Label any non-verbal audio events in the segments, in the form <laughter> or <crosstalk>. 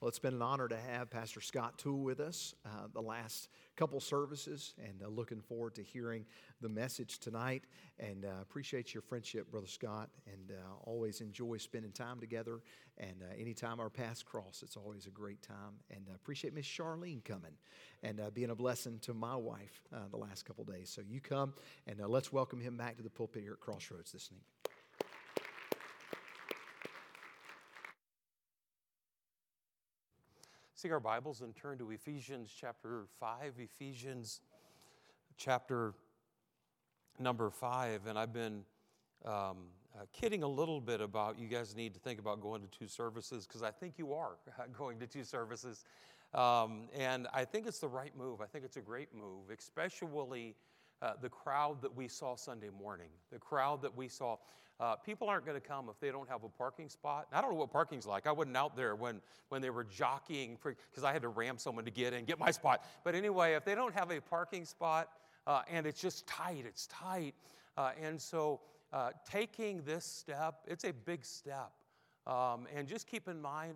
Well, it's been an honor to have Pastor Scott Toole with us uh, the last couple services, and uh, looking forward to hearing the message tonight. And uh, appreciate your friendship, Brother Scott, and uh, always enjoy spending time together. And uh, anytime our paths cross, it's always a great time. And uh, appreciate Miss Charlene coming and being a blessing to my wife the last couple days. So you come, and let's welcome him back to the pulpit here at Crossroads this evening. Take our Bibles and turn to Ephesians chapter 5, Ephesians chapter number 5. And I've been um, uh, kidding a little bit about you guys need to think about going to two services because I think you are <laughs> going to two services. Um, and I think it's the right move. I think it's a great move, especially uh, the crowd that we saw Sunday morning, the crowd that we saw. Uh, people aren't going to come if they don't have a parking spot. I don't know what parking's like. I wasn't out there when, when they were jockeying because I had to ram someone to get in, get my spot. But anyway, if they don't have a parking spot uh, and it's just tight, it's tight. Uh, and so uh, taking this step, it's a big step. Um, and just keep in mind,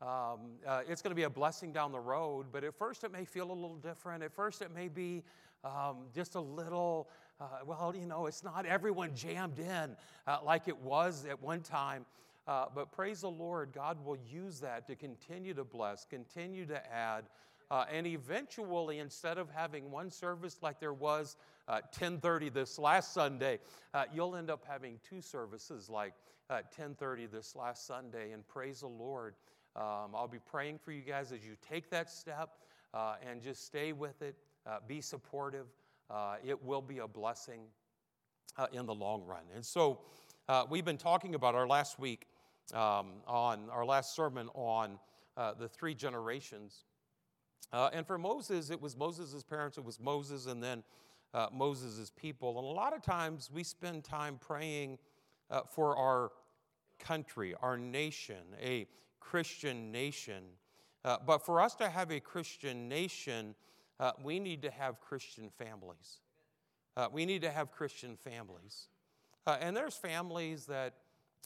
um, uh, it's going to be a blessing down the road, but at first it may feel a little different. At first it may be um, just a little uh, well, you know, it's not everyone jammed in uh, like it was at one time. Uh, but praise the Lord, God will use that to continue to bless, continue to add. Uh, and eventually, instead of having one service like there was 10:30 uh, this last Sunday, uh, you'll end up having two services like 10:30 this last Sunday. And praise the Lord. Um, I'll be praying for you guys as you take that step and just stay with it, be supportive uh, it will be a blessing uh, in the long run. And so uh, we've been talking about our last week um, on our last sermon on uh, the three generations. Uh, and for Moses, it was Moses' parents, it was Moses, and then uh, Moses' people. And a lot of times we spend time praying for our country, our nation, a Christian nation. but for us to have a Christian nation, uh, we need to have Christian families. Uh, we need to have Christian families. Uh, and there's families that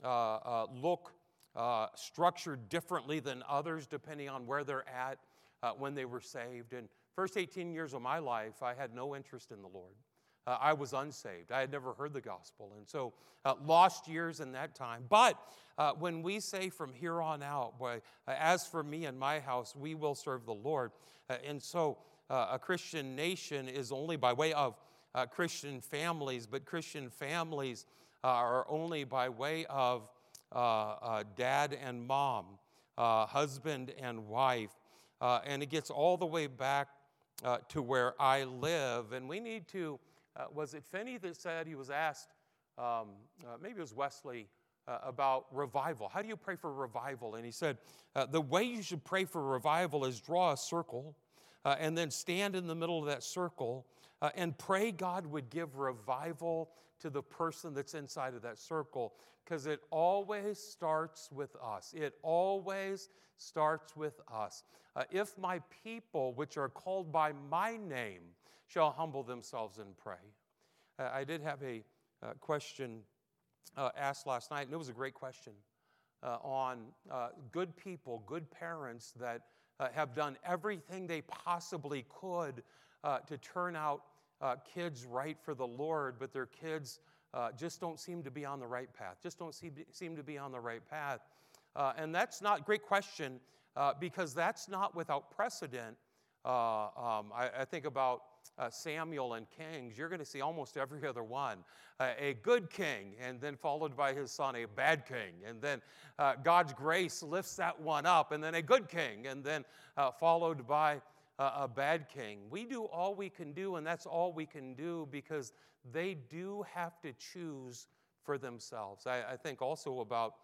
uh, uh, look uh, structured differently than others depending on where they're at when they were saved. And first 18 years of my life, I had no interest in the Lord. I was unsaved. I had never heard the gospel. And so, lost years in that time. But when we say from here on out, boy, as for me and my house, we will serve the Lord. and so, uh, a Christian nation is only by way of uh, Christian families, but Christian families uh, are only by way of uh, uh, dad and mom, husband and wife. and it gets all the way back to where I live. And we need to, was it Finney that said he was asked, um, maybe it was Wesley, uh, about revival. How do you pray for revival? And he said, uh, the way you should pray for revival is draw a circle uh, and then stand in the middle of that circle uh, and pray God would give revival to the person that's inside of that circle because it always starts with us. It always starts with us. Uh, if my people, which are called by my name, shall humble themselves and pray. Uh, I did have a uh, question uh, asked last night, and it was a great question on good people, good parents that uh, have done everything they possibly could uh, to turn out uh, kids right for the Lord, but their kids uh, just don't seem to be on the right path, just don't seem, seem to be on the right path. Uh, and that's not, great question, uh, because that's not without precedent. Um, I, I think about uh, Samuel and kings, you're going to see almost every other one. Uh, a good king, and then followed by his son, a bad king. And then uh, God's grace lifts that one up, and then a good king, and then uh, followed by a bad king. We do all we can do, and that's all we can do because they do have to choose for themselves. I, I think also about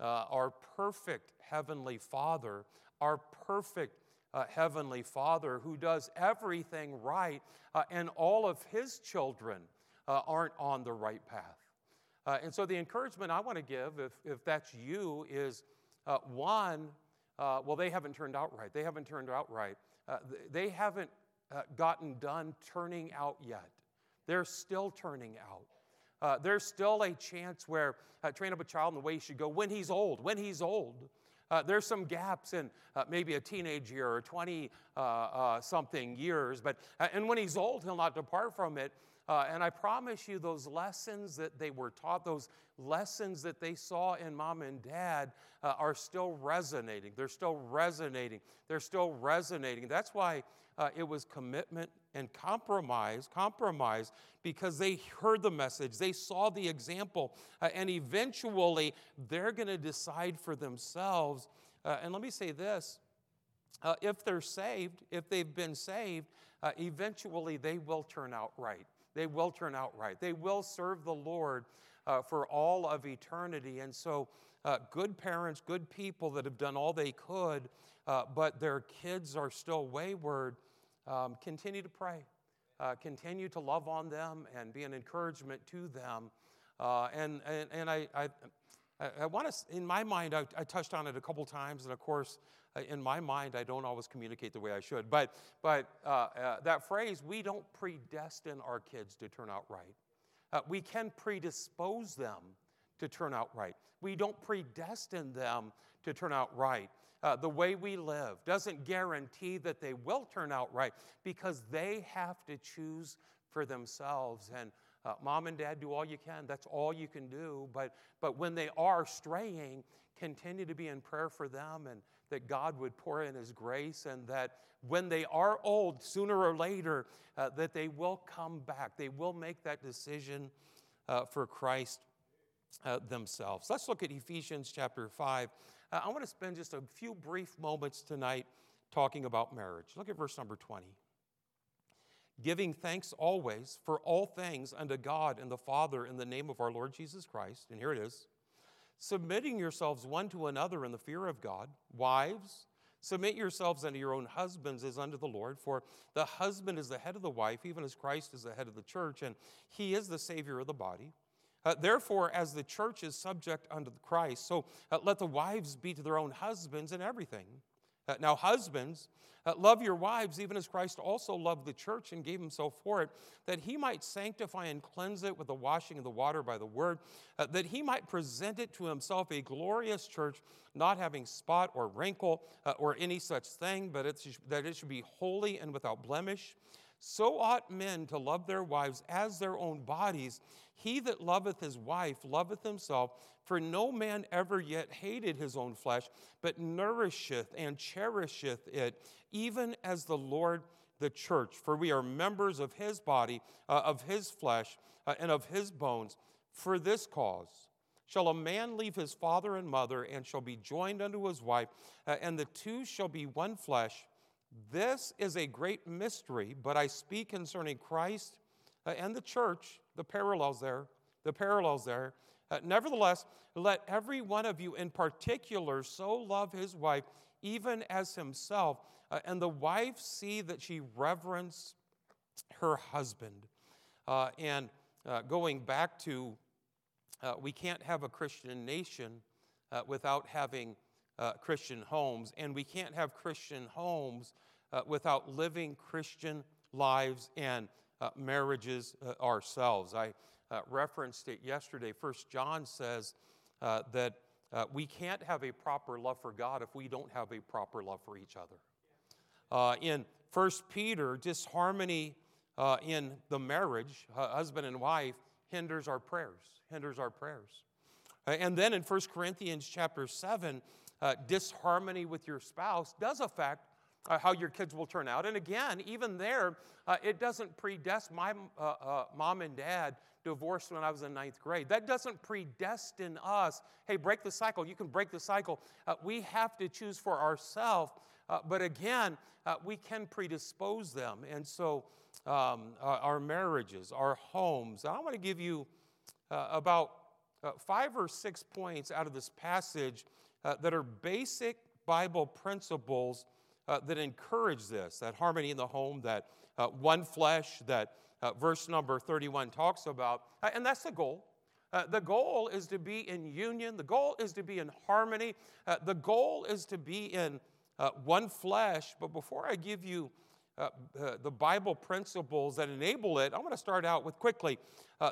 uh, our perfect Heavenly Father, our perfect uh, Heavenly Father who does everything right, uh, and all of His children uh, aren't on the right path. Uh, and so, the encouragement I want to give, if, if that's you, is uh, one, uh, well, they haven't turned out right. They haven't turned out right. they haven't gotten done turning out yet. They're still turning out. Uh, there's still a chance where uh, train up a child in the way he should go when he's old, when he's old. Uh, there's some gaps in uh, maybe a teenage year or 20 uh, uh something years, but uh, and when he's old, he'll not depart from it. And I promise you, those lessons that they were taught, those lessons that they saw in mom and dad, are still resonating. They're still resonating. They're still resonating. That's why it was commitment and compromise, compromise, because they heard the message, they saw the example, uh, and eventually they're going to decide for themselves. Uh, and let me say this uh, if they're saved, if they've been saved, uh, eventually they will turn out right. They will turn out right. They will serve the Lord uh, for all of eternity. And so, uh, good parents, good people that have done all they could, but their kids are still wayward um, continue to pray. Uh, continue to love on them and be an encouragement to them. Uh, and, and, and I, I, I want to, in my mind, I, I, touched on it a couple times, and of course, uh, in my mind, I don't always communicate the way I should. But, but uh, uh, that phrase, we don't predestine our kids to turn out right. Uh, we can predispose them to turn out right. We don't predestine them to turn out right uh, the way we live doesn't guarantee that they will turn out right because they have to choose for themselves. And uh, mom and dad do all you can. That's all you can do. But, but when they are straying, continue to be in prayer for them and that God would pour in His grace and that when they are old, sooner or later, uh, that they will come back. They will make that decision uh, for Christ uh, themselves. Let's look at Ephesians chapter 5. Uh, I want to spend just a few brief moments tonight talking about marriage. Look at verse number 20. Giving thanks always for all things unto God and the Father in the name of our Lord Jesus Christ. And here it is. Submitting yourselves one to another in the fear of God. Wives, submit yourselves unto your own husbands as unto the Lord. For the husband is the head of the wife, even as Christ is the head of the church, and he is the Savior of the body. Uh, therefore, as the church is subject unto Christ, so uh, let the wives be to their own husbands in everything. Uh, now, husbands, uh, love your wives, even as Christ also loved the church and gave himself for it, that he might sanctify and cleanse it with the washing of the water by the word, uh, that he might present it to himself a glorious church, not having spot or wrinkle uh, or any such thing, but that it should be holy and without blemish. So ought men to love their wives as their own bodies. He that loveth his wife loveth himself, for no man ever yet hated his own flesh, but nourisheth and cherisheth it, even as the Lord the church. For we are members of his body, uh, of his flesh, uh, and of his bones. For this cause shall a man leave his father and mother, and shall be joined unto his wife, uh, and the two shall be one flesh. This is a great mystery, but I speak concerning Christ uh, and the church, the parallels there, the parallels there. Uh, nevertheless, let every one of you in particular so love his wife, even as himself, uh, and the wife see that she reverence her husband. Uh, and uh, going back to, uh, we can't have a Christian nation without having Christian homes, and we can't have Christian homes uh, without living Christian lives and uh, marriages uh, ourselves. I uh, referenced it yesterday. First John says uh, that uh, we can't have a proper love for God if we don't have a proper love for each other. in First Peter, disharmony in the marriage, husband and wife, hinders our prayers. Hinders our prayers. and then in 1 Corinthians chapter 7, disharmony with your spouse does affect uh, how your kids will turn out. And again, even there, uh, it doesn't predestine. My uh, uh, mom and dad divorced when I was in ninth grade. That doesn't predestine us. Hey, break the cycle. You can break the cycle. Uh, we have to choose for ourselves. Uh, but again, we can predispose them. And so, um, our marriages, our homes. I want to give you about five or six points out of this passage that are basic Bible principles uh, that encourage this, that harmony in the home, that uh, one flesh that uh, verse number 31 talks about. Uh, and that's the goal. Uh, the goal is to be in union, the goal is to be in harmony, uh, the goal is to be in one flesh. But before I give you the Bible principles that enable it, I want to start out with quickly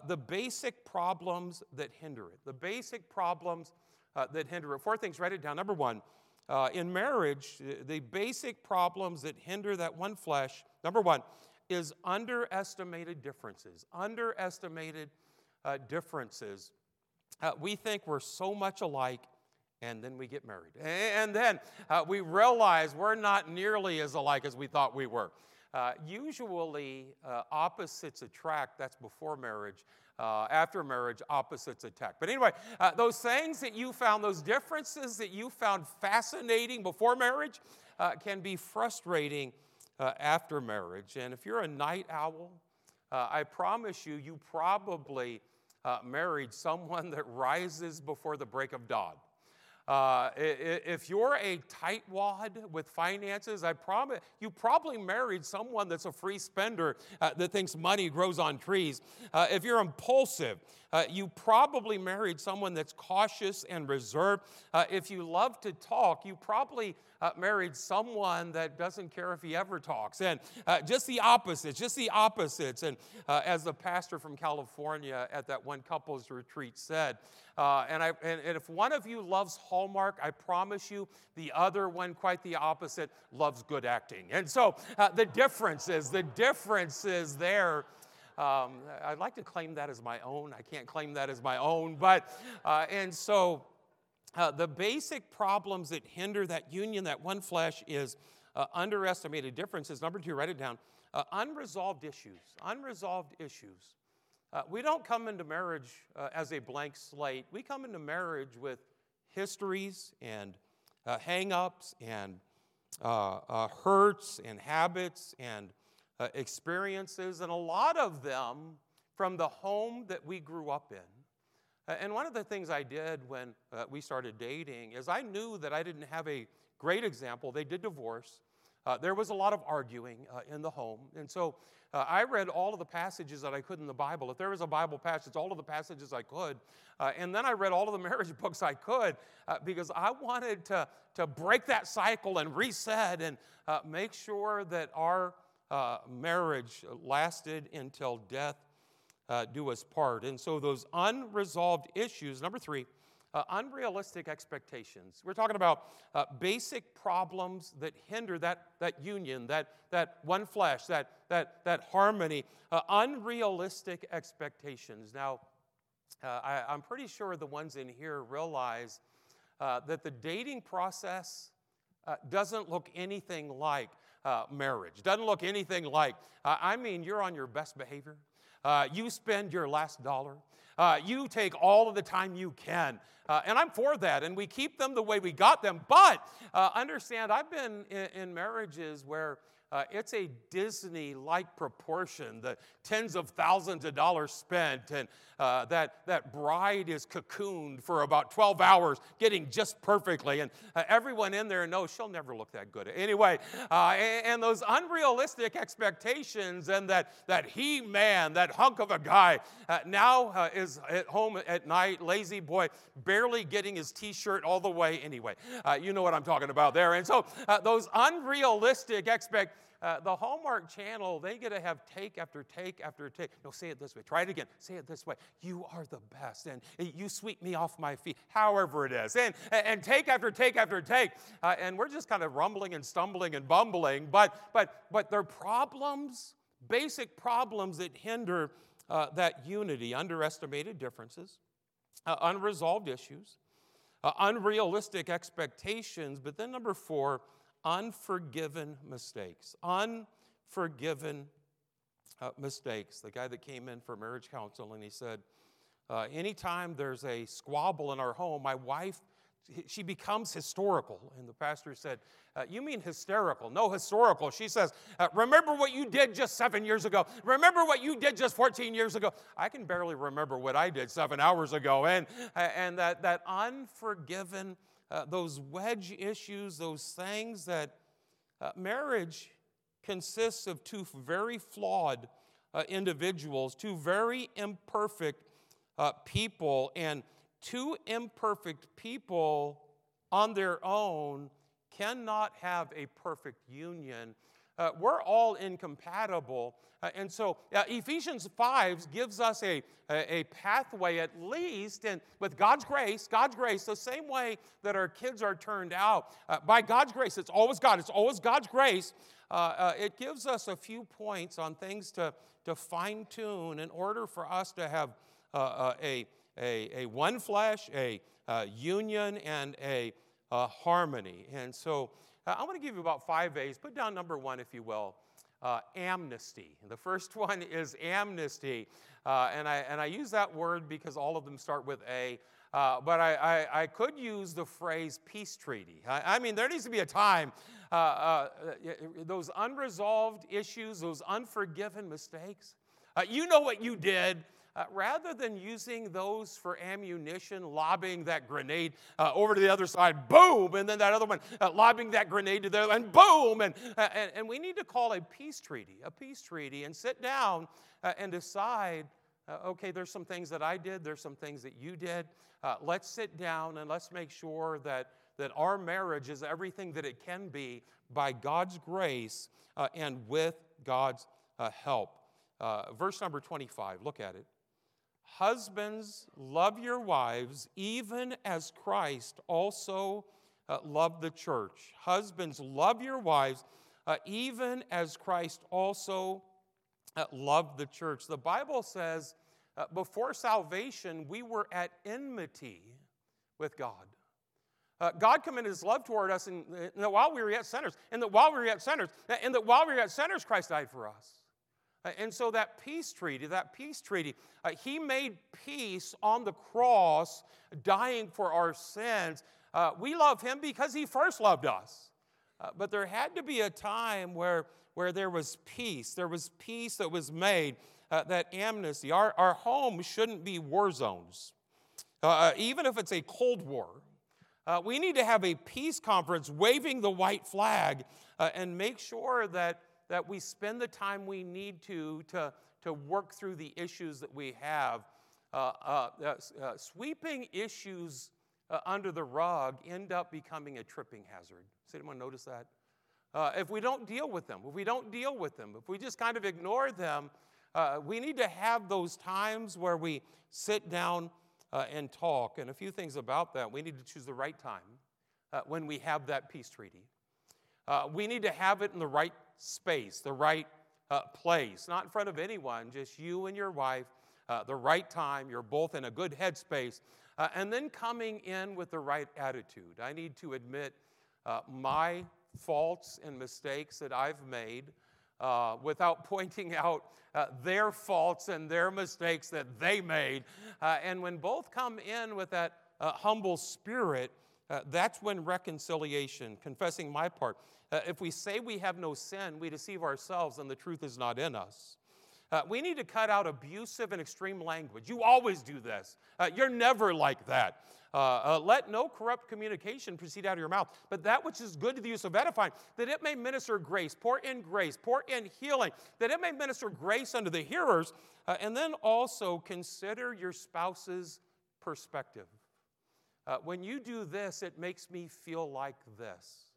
the basic problems that hinder it. The basic problems that hinder it. Four things, write it down. Number one, uh, in marriage, the basic problems that hinder that one flesh, number one, is underestimated differences. Underestimated uh, differences. Uh, we think we're so much alike, and then we get married. And then uh, we realize we're not nearly as alike as we thought we were. Uh, usually, uh, opposites attract, that's before marriage. Uh, after marriage, opposites attack. But anyway, uh, those things that you found, those differences that you found fascinating before marriage, uh, can be frustrating after marriage. And if you're a night owl, I promise you, you probably married someone that rises before the break of dawn. Uh, if you're a tightwad with finances, I promise you probably married someone that's a free spender uh, that thinks money grows on trees. Uh, if you're impulsive, uh, you probably married someone that's cautious and reserved. Uh, if you love to talk, you probably uh, married someone that doesn't care if he ever talks. And uh, just the opposites, just the opposites. And uh, as the pastor from California at that one couples retreat said, uh, and, I, and, and if one of you loves Hallmark, I promise you the other one, quite the opposite, loves good acting. And so the difference is, the difference is there. Um, I'd like to claim that as my own. I can't claim that as my own, but, uh, and so uh, the basic problems that hinder that union, that one flesh, is uh, underestimated differences. Number two, write it down. Uh, unresolved issues. Unresolved issues. Uh, we don't come into marriage uh, as a blank slate. We come into marriage with histories and uh, hang ups and hurts and habits and experiences, and a lot of them from the home that we grew up in. And one of the things I did when uh, we started dating is I knew that I didn't have a great example. They did divorce. Uh, there was a lot of arguing uh, in the home. And so uh, I read all of the passages that I could in the Bible. If there was a Bible passage, all of the passages I could. Uh, and then I read all of the <laughs> marriage books I could uh, because I wanted to, to break that cycle and reset and make sure that our marriage lasted until death uh, do us part. And so, those unresolved issues, number three, uh, unrealistic expectations. We're talking about uh, basic problems that hinder that, that union, that, that one flesh, that, that, that harmony, uh, unrealistic expectations. Now, uh, I, am pretty sure the ones in here realize uh, that the dating process doesn't look anything like marriage, doesn't look anything like, I mean, you're on your best behavior. Uh, you spend your last dollar. Uh, you take all of the time you can. Uh, and I'm for that. And we keep them the way we got them. But uh, understand, I've been in, in marriages where uh, it's a Disney like proportion, the tens of thousands of dollars spent, and uh, that, that bride is cocooned for about 12 hours, getting just perfectly. And uh, everyone in there knows she'll never look that good. Anyway, uh, and, and, those unrealistic expectations, and that, that he man, that hunk of a guy, uh, now uh, is at home at night, lazy boy, barely getting his t shirt all the way anyway. you know what I'm talking about there. And so those unrealistic expectations uh, the Hallmark Channel, they get to have take after take after take. No, say it this way. Try it again. Say it this way. You are the best, and you sweep me off my feet, however it is. And, and take after take after take. Uh, and we're just kind of rumbling and stumbling and bumbling, but, but, but they're problems, basic problems that hinder uh, that unity, underestimated differences, uh, unresolved issues, uh, unrealistic expectations. But then, number four, unforgiven mistakes. Unforgiven uh, mistakes. The guy that came in for marriage counseling, he said, uh, anytime there's a squabble in our home, my wife, she becomes historical. And the pastor said, uh, You mean hysterical? No, historical. She says, uh, Remember what you did just seven years ago. Remember what you did just 14 years ago. I can barely remember what I did seven hours ago. And, and that, that unforgiven uh, those wedge issues, those things that uh, marriage consists of two very flawed uh, individuals, two very imperfect uh, people, and two imperfect people on their own cannot have a perfect union. Uh, we're all incompatible. Uh, and so uh, Ephesians 5 gives us a, a, a, pathway, at least, and with God's grace, God's grace, the same way that our kids are turned out, uh, by God's grace, it's always God, it's always God's grace. Uh, uh, it gives us a few points on things to, to fine tune in order for us to have a, a, a one flesh, a, union, and a, harmony. And so I want to give you about five A's. Put down number one, if you will. Uh, amnesty. The first <laughs> one is amnesty. Uh, and, I, and I use that word because all of them start with A. Uh, but I, I, I, could use the phrase peace treaty. I, I mean, there needs to be a time, uh, uh, those unresolved issues, those unforgiven mistakes. you know what you did uh, rather than using those for ammunition, lobbing that grenade uh, over to the other side, boom, and then that other one uh, lobbing that grenade to the other, and boom, and, uh, and, and we need to call a peace treaty, a peace treaty, and sit down uh, and decide. Uh, okay, there's some things that I did, there's some things that you did. let's sit down and let's make sure that, that our marriage is everything that it can be by God's grace and with God's help. verse number 25, look at it. Husbands, love your wives, even as Christ also uh, loved the church. Husbands, love your wives, uh, even as Christ also uh, loved the church. The Bible says uh, before salvation, we were at enmity with God. Uh, God commended his love toward us, and that while we were yet sinners, and that while we were yet sinners, and that while we were yet sinners, Christ died for us. Uh, and so that peace treaty, that peace treaty, uh, he made peace on the cross, dying for our sins. Uh, we love him because he first loved us. Uh, but there had to be a time where, where there was peace. There was peace that was made, uh, that amnesty. Our, our home shouldn't be war zones, uh, even if it's a Cold War. we need to have a peace conference waving the white flag and make sure that that we spend the time we need to to, to work through the issues that we have. Uh, uh, uh, uh sweeping issues uh, under the rug end up becoming a tripping hazard. Does anyone notice that? Uh, if we don't deal with them, if we don't deal with them, if we just kind of ignore them, we need to have those times where we sit down and talk. And a few things about that. We need to choose the right time when we have that peace treaty. we need to have it in the right space, the right uh, place, not in front of anyone, just you and your wife, uh, the right time, you're both in a good headspace, uh, and then coming in with the right attitude. I need to admit uh, my faults and mistakes that I've made. Uh, without <laughs> pointing out uh, their faults and their mistakes that they made. and when both come in with that humble spirit, that's when reconciliation, confessing my part, uh, if we say we have no sin, we deceive ourselves and the truth is not in us. Uh, we need to cut out abusive and extreme language. You always do this. Uh, you're never like that. Uh, uh, let no corrupt communication proceed out of your mouth, but that which is good to the use of edifying, that it may minister grace, pour in grace, pour in healing, that it may minister grace unto the hearers. Uh, and then also consider your spouse's perspective. When you do this, it makes me feel like this.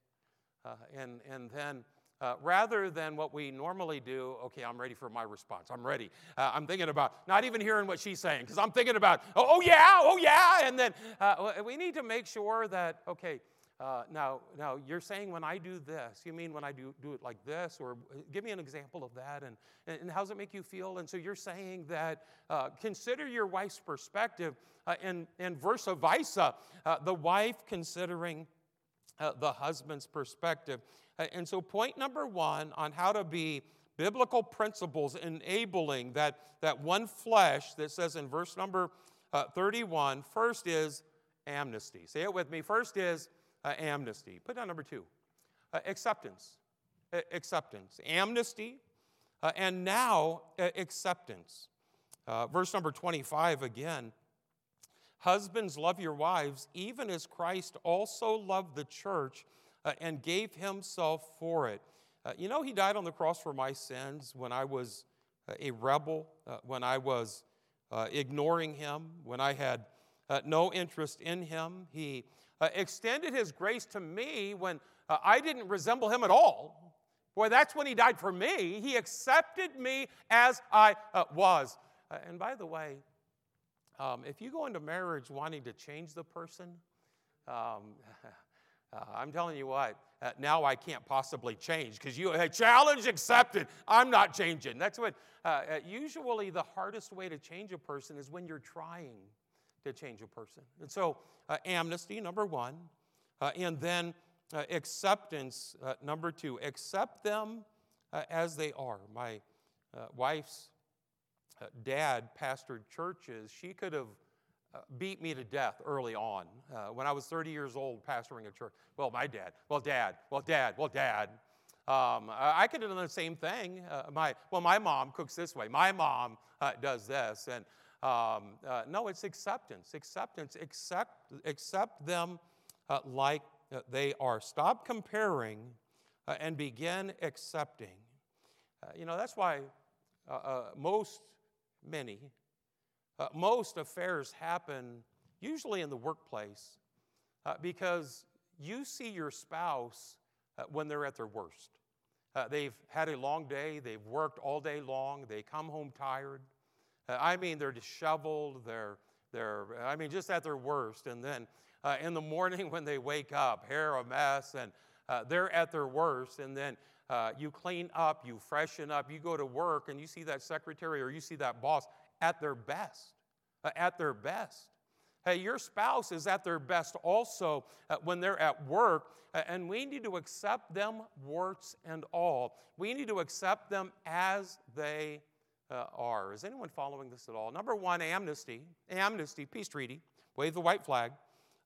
Uh, and, and then uh, rather than what we normally do, okay, I'm ready for my response. I'm ready. Uh, I'm thinking about not even hearing what she's saying because I'm thinking about, oh, oh, yeah, oh, yeah. And then uh, we need to make sure that, okay, uh, now, now you're saying when I do this, you mean when I do, do it like this? Or uh, give me an example of that. And, and how does it make you feel? And so you're saying that uh, consider your wife's perspective and, and versa versa, the wife considering uh, the husband's perspective. Uh, and so, point number one on how to be biblical principles enabling that, that one flesh that says in verse number uh, 31 first is amnesty. Say it with me. First is uh, amnesty. Put down number two uh, acceptance. acceptance. Amnesty, uh, and now acceptance. verse number 25 again Husbands, love your wives, even as Christ also loved the church uh, and gave himself for it. Uh, you know, he died on the cross for my sins when I was uh, a rebel, uh, when I was uh, ignoring him, when I had uh, no interest in him. He extended his grace to me when I didn't resemble him at all. Boy, that's when he died for me. He accepted me as I uh, was. Uh, and by the way, um, if you go into marriage wanting to change the person, um, <laughs> uh, I'm telling you what, uh, now I can't possibly change because you a challenge accepted. I'm not changing. That's what uh, uh, usually the hardest way to change a person is when you're trying to change a person. And so, uh, amnesty, number one, uh, and then uh, acceptance, number two. Accept them as they are. My wife's dad pastored churches. She could have uh, beat me to death early on. Uh, when I was 30 years old, pastoring a church. Well, my dad. Well, dad. Well, dad. Well, dad. Um, I could have done the same thing. Uh, my, well, my mom cooks this way. My mom uh, does this. And um, uh, no, it's acceptance. Acceptance. Accept, accept them uh, like they are. Stop comparing and begin accepting. you know, that's why most, many, uh, most affairs happen usually in the workplace uh, because you see your spouse uh, when they're at their worst. Uh, they've had a long day, they've worked all day long, they come home tired. Uh, I mean, they're disheveled, they're, they're, I mean, just at their worst. And then uh, in the morning <laughs> when they wake up, hair a mess, and they're at their worst. And then you clean up, you freshen up, you go to work, and you see that secretary or you see that boss at their best. Uh, at their best. Hey, your spouse is at their best also uh, when they're at work, uh, and we need to accept them, warts and all. We need to accept them as they uh, are. Is anyone following this at all? Number one, amnesty. Amnesty, peace treaty. Wave the white flag.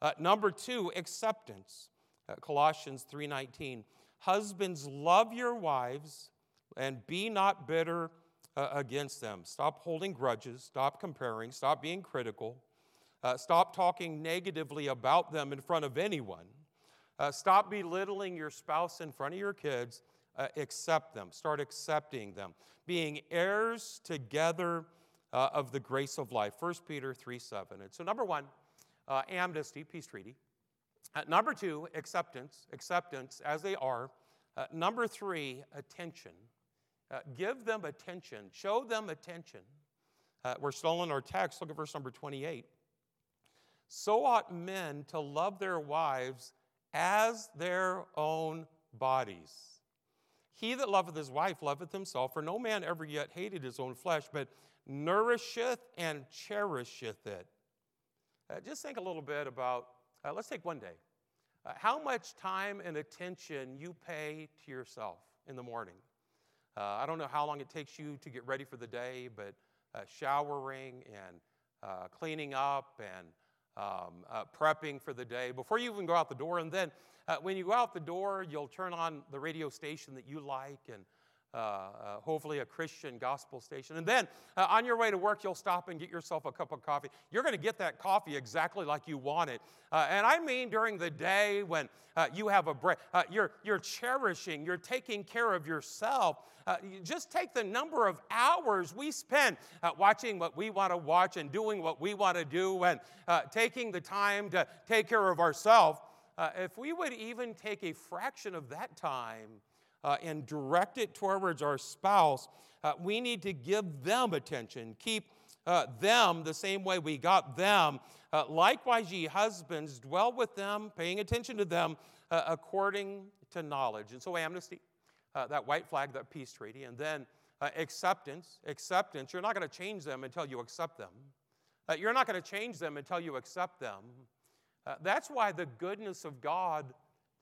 Uh, number two, acceptance. Uh, Colossians 3:19. Husbands, love your wives and be not bitter uh, against them. Stop holding grudges, stop comparing, stop being critical, uh, stop talking negatively about them in front of anyone. Uh, stop belittling your spouse in front of your kids. Uh, accept them. Start accepting them. Being heirs together uh, of the grace of life. 1 Peter 3 7. And so, number one, uh, amnesty, peace treaty. number two, acceptance, acceptance as they are. number three, attention. Uh, give them attention, show them attention. Uh, we're still in our text. Look at verse number 28. So ought men to love their wives as their own bodies. He that loveth his wife loveth himself, for no man ever yet hated his own flesh, but nourisheth and cherisheth it. Uh, just think a little bit about, uh, let's take one day. Uh, how much time and attention you pay to yourself in the morning. Uh, I don't know how long it takes you to get ready for the day, but uh, showering and uh, cleaning up and um, prepping for the day before you even go out the door. And then uh, when you go out the door, you'll turn on the radio station that you like and uh, uh, hopefully a Christian gospel station. And then uh, on your way to work, you'll stop and get yourself a cup of coffee. You're going to get that coffee exactly like you want it. Uh, and I mean during the day when uh, you have a break, uh, you're, you're cherishing, you're taking care of yourself. You just take the number of hours we spend watching what we want to watch and doing what we want to do and taking the time to take care of ourselves. If we would even take a fraction of that time, uh, and direct it towards our spouse, uh, we need to give them attention, keep uh, them the same way we got them. Uh, likewise, ye husbands, dwell with them, paying attention to them uh, according to knowledge. And so, amnesty, uh, that white flag, that peace treaty, and then acceptance. Acceptance, you're not going to change them until you accept them. you're not going to change them until you accept them. That's why the goodness of God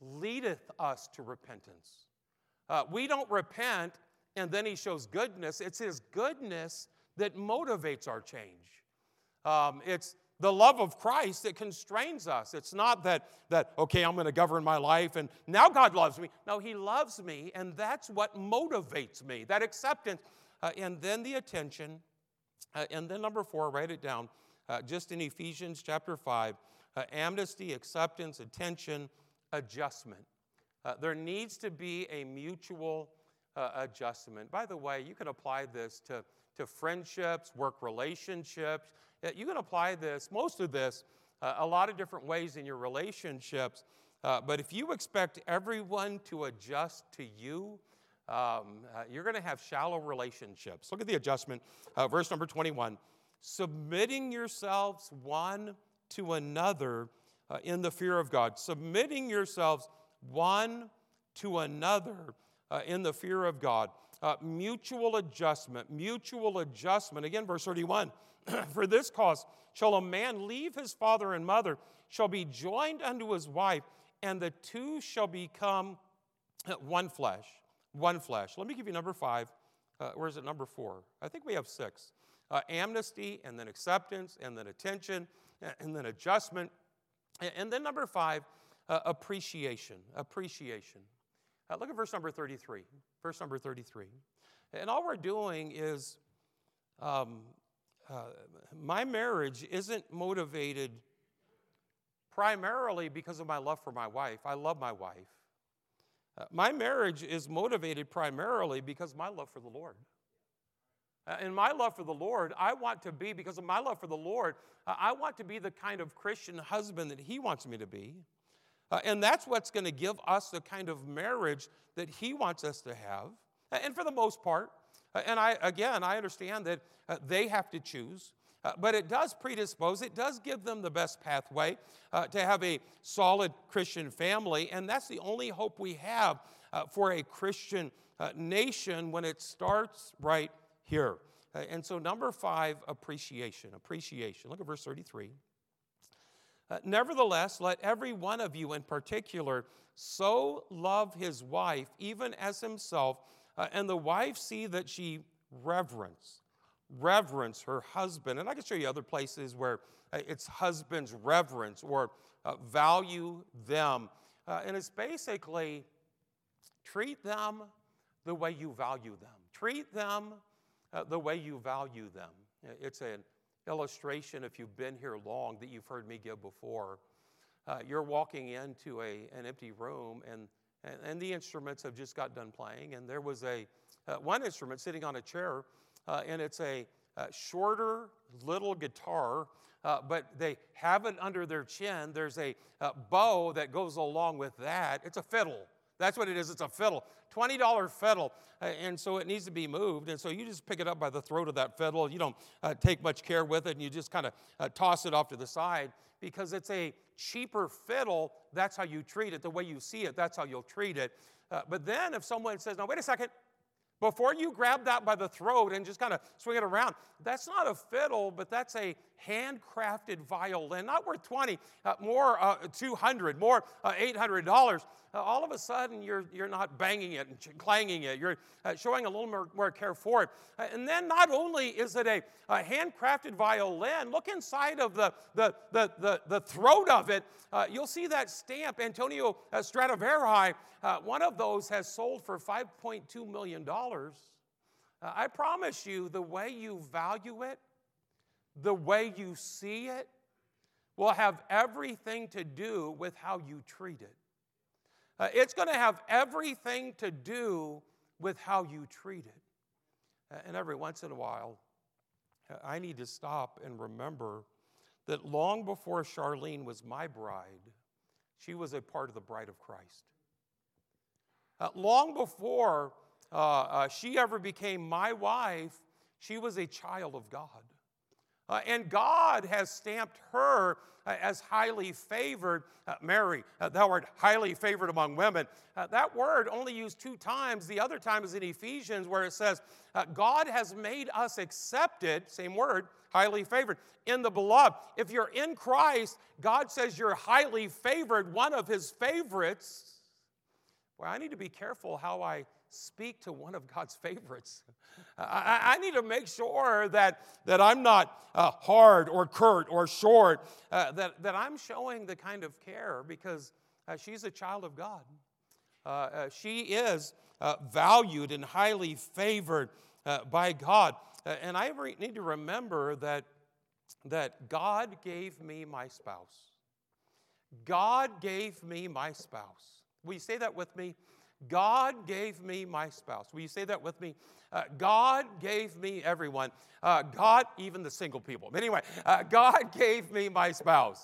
leadeth us to repentance. Uh, we don't repent and then he shows goodness. It's his goodness that motivates our change. Um, it's the love of Christ that constrains us. It's not that, that okay, I'm going to govern my life and now God loves me. No, he loves me, and that's what motivates me that acceptance. Uh, and then the attention. Uh, and then number four, write it down, uh, just in Ephesians chapter 5 uh, amnesty, acceptance, attention, adjustment. Uh, there needs to be a mutual uh, adjustment. By the way, you can apply this to, to friendships, work relationships. Uh, you can apply this, most of this, uh, a lot of different ways in your relationships. Uh, but if you expect everyone to adjust to you, um, you're going to have shallow relationships. Look at the adjustment, verse number 21. Submitting yourselves one to another uh, in the fear of God. Submitting yourselves one to another uh, in the fear of God. Uh, mutual adjustment, mutual adjustment. Again, verse 31 <clears throat> For this cause shall a man leave his father and mother, shall be joined unto his wife, and the two shall become one flesh. One flesh. Let me give you number five. Uh, where is it? Number four. I think we have six. Uh, amnesty, and then acceptance, and then attention, and then adjustment. And then number five, uh, appreciation. Appreciation. Uh, look at verse number 33. Verse number 33. And all we're doing is um, uh, my marriage isn't motivated primarily because of my love for my wife. I love my wife. Uh, my marriage is motivated primarily because my love for the Lord. Uh, in my love for the Lord, I want to be, because of my love for the Lord, uh, I want to be the kind of Christian husband that He wants me to be. Uh, and that's what's going to give us the kind of marriage that He wants us to have. Uh, and for the most part, uh, and I, again, I understand that uh, they have to choose. But it does predispose, it does give them the best pathway to have a solid Christian family. And that's the only hope we have for a Christian nation when it starts right here. Uh, and so, number five, appreciation. Appreciation. Look at verse 33. Uh, Nevertheless, let every one of you in particular so love his wife, even as himself, and the wife see that she reverence reverence her husband. And I can show you other places where uh, it's husbands reverence or uh, value them. Uh, and it's basically treat them the way you value them. Treat them uh, the way you value them. It's an illustration, if you've been here long, that you've heard me give before. Uh, you're walking into a, an empty room and, and, and, the instruments have just got done playing, and there was a uh, one instrument sitting on a chair uh, and it's a, a, shorter little guitar, uh, but they have it under their chin. There's a bow that goes along with that. It's a fiddle. That's what it is. It's a fiddle. $20 fiddle. Uh, and so it needs to be moved. And so you just pick it up by the throat of that fiddle. You don't uh, take much care with it and you just kind of uh, toss it off to the side because it's a cheaper fiddle. That's how you treat it. The way you see it, that's how you'll treat it. Uh, but then if someone says, now, wait a second, before you grab that by the throat and just kind of swing it around, that's not a fiddle, but that's a handcrafted violin, not worth 20, uh, more uh, 200, more uh, $800. Uh, all of a sudden, you're, you're not banging it and clanging it. You're uh, showing a little more, more care for it. Uh, and then not only is it a, a, handcrafted violin, look inside of the, the, the, the, the throat of it. you'll see that stamp, Antonio Stradivari. one of those has sold for $5.2 million. I promise you, the way you value it, the way you see it will have everything to do with how you treat it. Uh, it's going to have everything to do with how you treat it. Uh, and every once in a while, I need to stop and remember that long before Charlene was my bride, she was a part of the bride of Christ. Uh, long before uh, uh, she ever became my wife, she was a child of God. Uh, and God has stamped her uh, as highly favored. Uh, Mary, uh, thou art highly favored among women. Uh, that word only used two times. The other time is in Ephesians where it says, uh, God has made us accepted, same word, highly favored, in the beloved. If you're in Christ, God says you're highly favored, one of his favorites. Well, I need to be careful how I speak to one of God's favorites. I, I need to make sure that, that I'm not uh, hard or curt or short, uh, that, that I'm showing the kind of care because uh, she's a child of God. Uh, uh, she is uh, valued and highly favored by God. and I re- need to remember that, that God gave me my spouse. God gave me my spouse. Will you say that with me? God gave me my spouse. Will you say that with me? Uh, God gave me everyone. Uh, God, even the single people. Anyway, uh, God <laughs> gave me my spouse.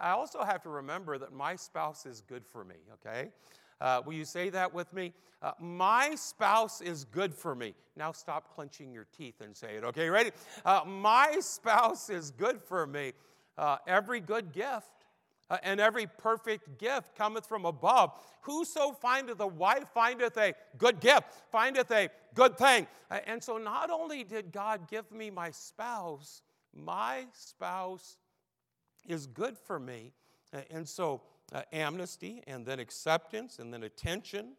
I also have to remember that my spouse is good for me, okay? Uh, will you say that with me? Uh, my spouse is good for me. Now stop clenching your teeth and say it, okay? Ready? Uh, my spouse is good for me. Uh, every good gift uh, and every perfect gift cometh from above. Whoso findeth a wife findeth a good gift, findeth a good thing. Uh, and so, not only did God give me my spouse, my spouse is good for me. Uh, and so, uh, amnesty, and then acceptance, and then attention,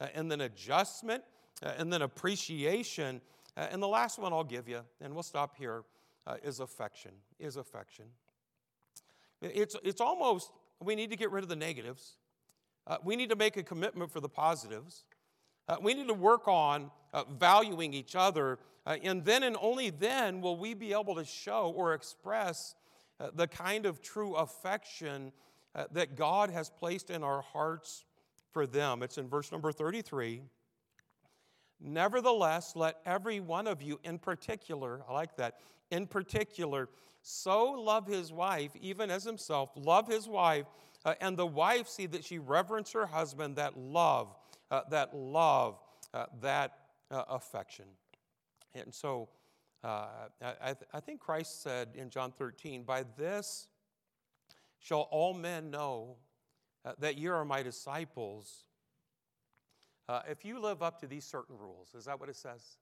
uh, and then adjustment, uh, and then appreciation. and the last one I'll give you, and we'll stop here, is affection. Is affection. It's, it's almost, we need to get rid of the negatives. Uh, we need to make a commitment for the positives. Uh, we need to work on uh, valuing each other. Uh, and then and only then will we be able to show or express uh, the kind of true affection uh, that God has placed in our hearts for them. It's in verse number 33. Nevertheless, let every one of you in particular, I like that, in particular, so love his wife, even as himself, love his wife, uh, and the wife see that she reverence her husband, that love, uh, that love, uh, that uh, affection. And so uh, I, I think Christ said in John 13, By this shall all men know uh, that you are my disciples. If you live up to these certain rules, is that what it says?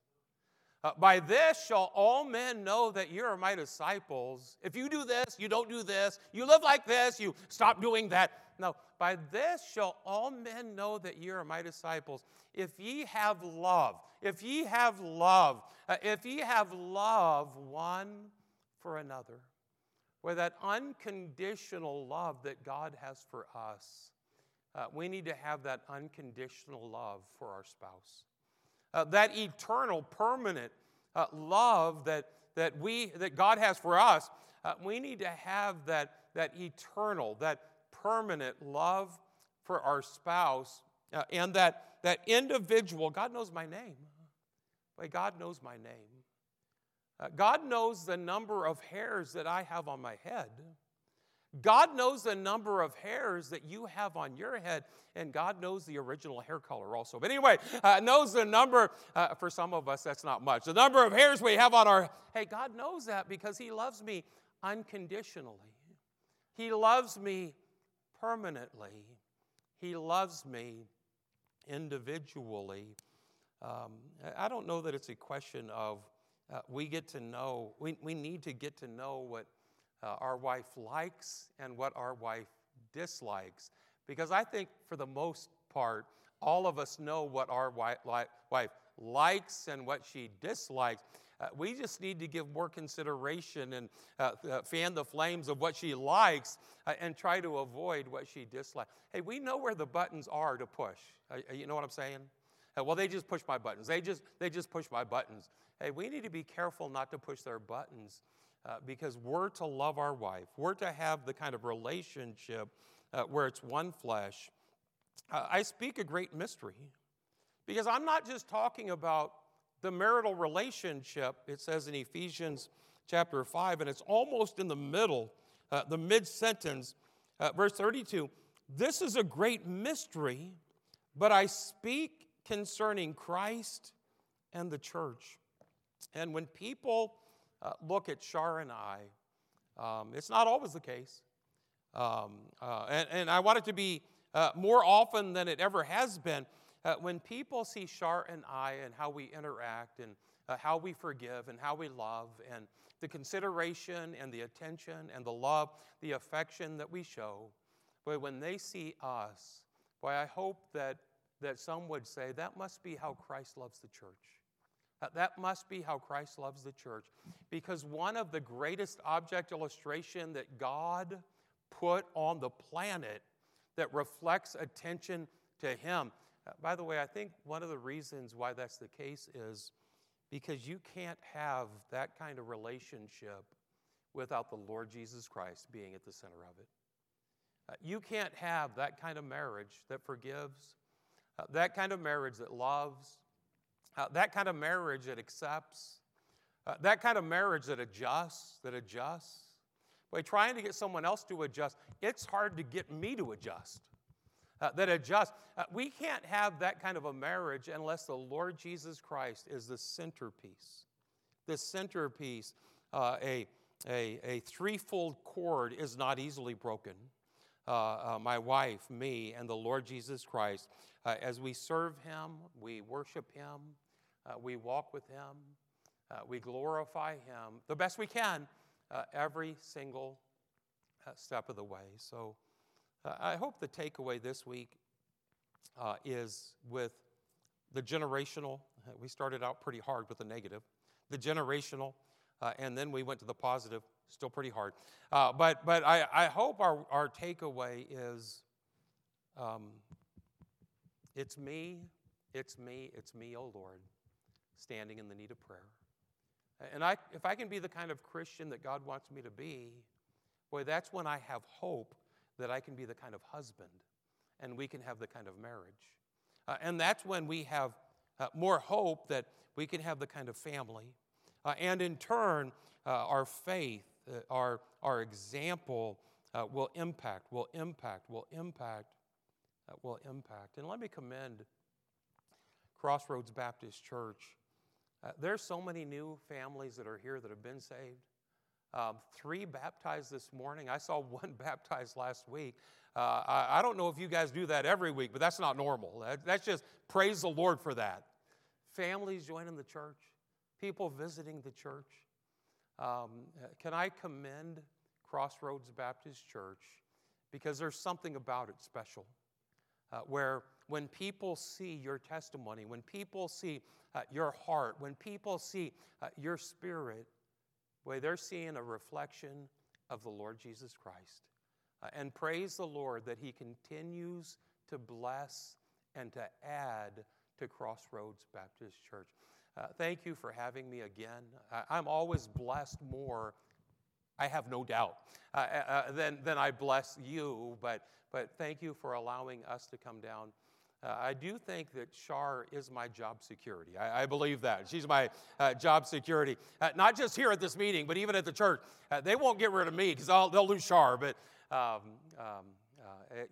Uh, by this shall all men know that you are my disciples. If you do this, you don't do this, you live like this, you stop doing that. No, by this shall all men know that you are my disciples. If ye have love, if ye have love, uh, if ye have love one for another, where that unconditional love that God has for us, uh, we need to have that unconditional love for our spouse uh, that eternal, permanent uh, love that, that, we, that God has for us, uh, we need to have that, that eternal, that permanent love for our spouse uh, and that, that individual. God knows my name. Wait, God knows my name. Uh, God knows the number of hairs that I have on my head. God knows the number of hairs that you have on your head, and God knows the original hair color also. But anyway, uh, knows the number, uh, for some of us, that's not much. The number of hairs we have on our, hey, God knows that because He loves me unconditionally. He loves me permanently. He loves me individually. Um, I don't know that it's a question of uh, we get to know, we, we need to get to know what uh, our wife likes and what our wife dislikes. Because I think for the most part, all of us know what our wife, likes and what she dislikes. Uh, we just need to give more consideration and uh, uh, fan the flames of what she likes uh, and try to avoid what she dislikes. Hey, we know where the buttons are to push. Uh, you know what I'm saying? Uh, well, they just push my buttons. They just, they just push my buttons. Hey, we need to be careful not to push their buttons uh, because we're to love our wife. We're to have the kind of relationship uh, where it's one flesh. Uh, I speak a great mystery because I'm not just talking about the marital relationship, it says in Ephesians chapter 5, and it's almost in the middle, uh, the mid sentence, uh, verse 32. This is a great mystery, but I speak concerning Christ and the church. And when people uh, look at Shar and I. Um, it's not always the case. Um, uh, and, and, I want it to be uh, more often than it ever has been. Uh, when people see Shar and I and how we interact and uh, how we forgive and how we love and the consideration and the attention and the love, the affection that we show, boy, when they see us, boy, I hope that, that some would say that must be how Christ loves the church. That must be how Christ loves the church. Because one of the greatest object illustration that God put on the planet that reflects attention to Him. Uh, by the way, I think one of the reasons why that's the case is because you can't have that kind of relationship without the Lord Jesus Christ being at the center of it. Uh, you can't have that kind of marriage that forgives, uh, that kind of marriage that loves, uh, that kind of marriage that accepts, uh, that kind of marriage that adjusts, that adjusts. by trying to get someone else to adjust, it's hard to get me to adjust. Uh, that adjust. Uh, we can't have that kind of a marriage unless the Lord Jesus Christ is the centerpiece. The centerpiece, uh, a, a, a threefold cord is not easily broken. Uh, uh, my wife, me, and the Lord Jesus Christ, uh, as we serve Him, we worship Him, Uh, we walk with Him, uh, we glorify Him the best we can uh, every single step of the way. So I hope the takeaway this week is with the generational. We started out pretty hard with the negative. The generational uh, and then we went to the positive, still pretty hard. Uh, but but I, I hope our, our takeaway is um, it's me, it's me, it's me, oh Lord, standing in the need of prayer. And I, if I can be the kind of Christian that God wants me to be, boy, that's when I have hope that I can be the kind of husband and we can have the kind of marriage. Uh, and that's when we have uh, more hope that we can have the kind of family uh, and in turn, uh, our faith, uh, our, our example uh, will impact, will impact, will impact, will impact. And let me commend Crossroads Baptist Church. Uh, there's so many new families that are here that have been saved. Um, three baptized this morning. I saw <laughs> one baptized last week. Uh, I, I, don't know if you guys do that every week, but that's not normal. That, that's just praise the Lord for that. Families joining the church people visiting the church. Um, can I commend Crossroads Baptist Church because there's something about it special. Uh, where when people see your testimony, when people see uh, your heart, when people see uh, your spirit, boy, they're seeing a reflection of the Lord Jesus Christ. Uh, and praise the Lord that He continues to bless and to add to Crossroads Baptist Church. Uh, thank you for having me again. I, am always blessed more, I have no doubt, uh, uh, uh, than, than I bless you, but, but thank you for allowing us to come down. Uh, I do think that Shar is my job security. I, I believe that. She's my uh, job security. not just here at this meeting, but even at the church. they won't get rid of me because they'll lose Shar, but um, um,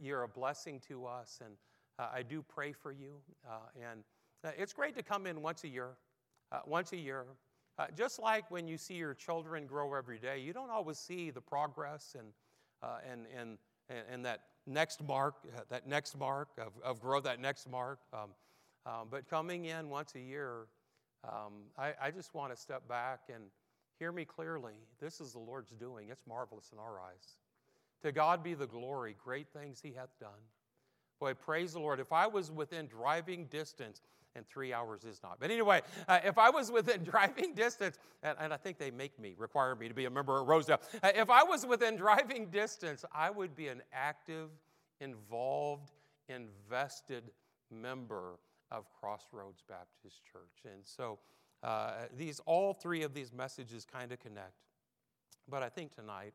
you're a blessing to us, and I do pray for you. and it's great to come in once a year uh, once a year. Uh, just like when you see your children grow every day, you don't always see the progress and, uh, and, and, and that next mark, uh, that next mark of, of growth, that next mark. Um, um, but coming in once a year, um, I, I just want to step back and hear me clearly. This is the Lord's doing. It's marvelous in our eyes. To God be the glory, great things He hath done. Boy, praise the Lord. If I was within driving distance, and three hours is not. But anyway, uh, if I was within <laughs> driving distance, and, and, I think they make me, require me to be a member of Rosedale, uh, if I was within <laughs> driving distance, I would be an active, involved, invested member of Crossroads Baptist Church. And so uh, these, all three of these messages kind of connect. But I think tonight,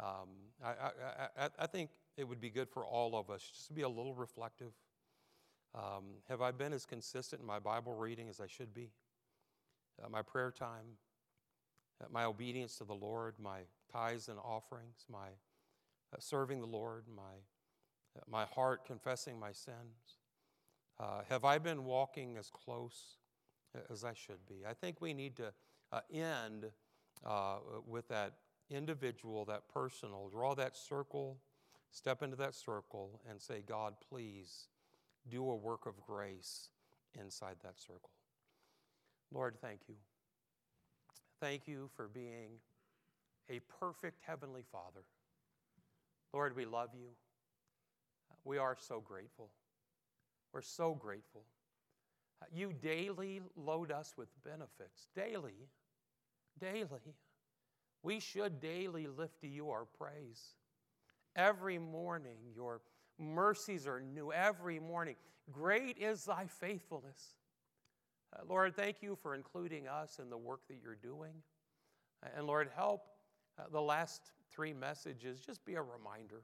um, I, I, I, I think it would be good for all of us just to be a little reflective um, have I been as consistent in my Bible reading as I should be? Uh, my prayer time, uh, my obedience to the Lord, my tithes and offerings, my uh, serving the Lord, my, uh, my heart confessing my sins? Uh, have I been walking as close as I should be? I think we need to uh, end with that individual, that personal, draw that circle, step into that circle, and say, God, please do a work of grace inside that circle. Lord, thank you. Thank you for being a perfect Heavenly Father. Lord, we love you. We are so grateful. We're so grateful. You daily load us with benefits, daily, daily. We should daily lift to you our praise. Every morning, your mercies are new every morning. Great is thy faithfulness. Uh, Lord, thank you for including us in the work that you're doing. And Lord, help uh, the last three messages just be a reminder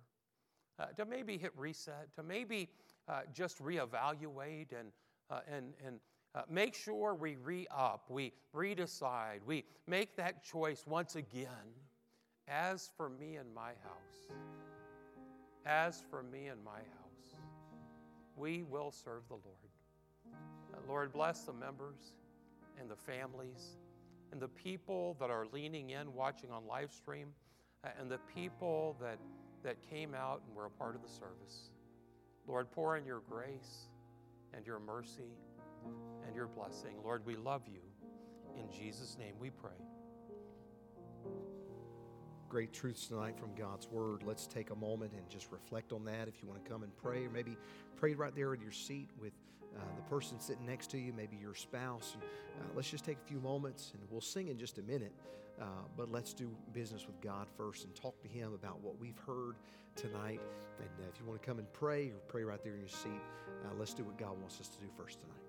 uh, to maybe hit reset, to maybe uh, just reevaluate and, uh, and, and uh, make sure we re up, we redecide, we make that choice once again As for me and my house, as for me and my house, we will serve the Lord. Uh, Lord, bless the members and the families and the people that are leaning in, watching on live stream, uh, and the people that, that came out and were a part of the service. Lord, pour in your grace and your mercy and your blessing. Lord, we love you. In Jesus' name we pray. Great truths tonight from God's Word. Let's take a moment and just reflect on that. If you want to come and pray, or maybe pray right there in your seat with uh, the person sitting next to you, maybe your spouse. And, uh, let's just take a few moments and we'll sing in just a minute. Uh, but let's do business with God first and talk to Him about what we've heard tonight. And uh, if you want to come and pray or pray right there in your seat, uh, let's do what God wants us to do first tonight.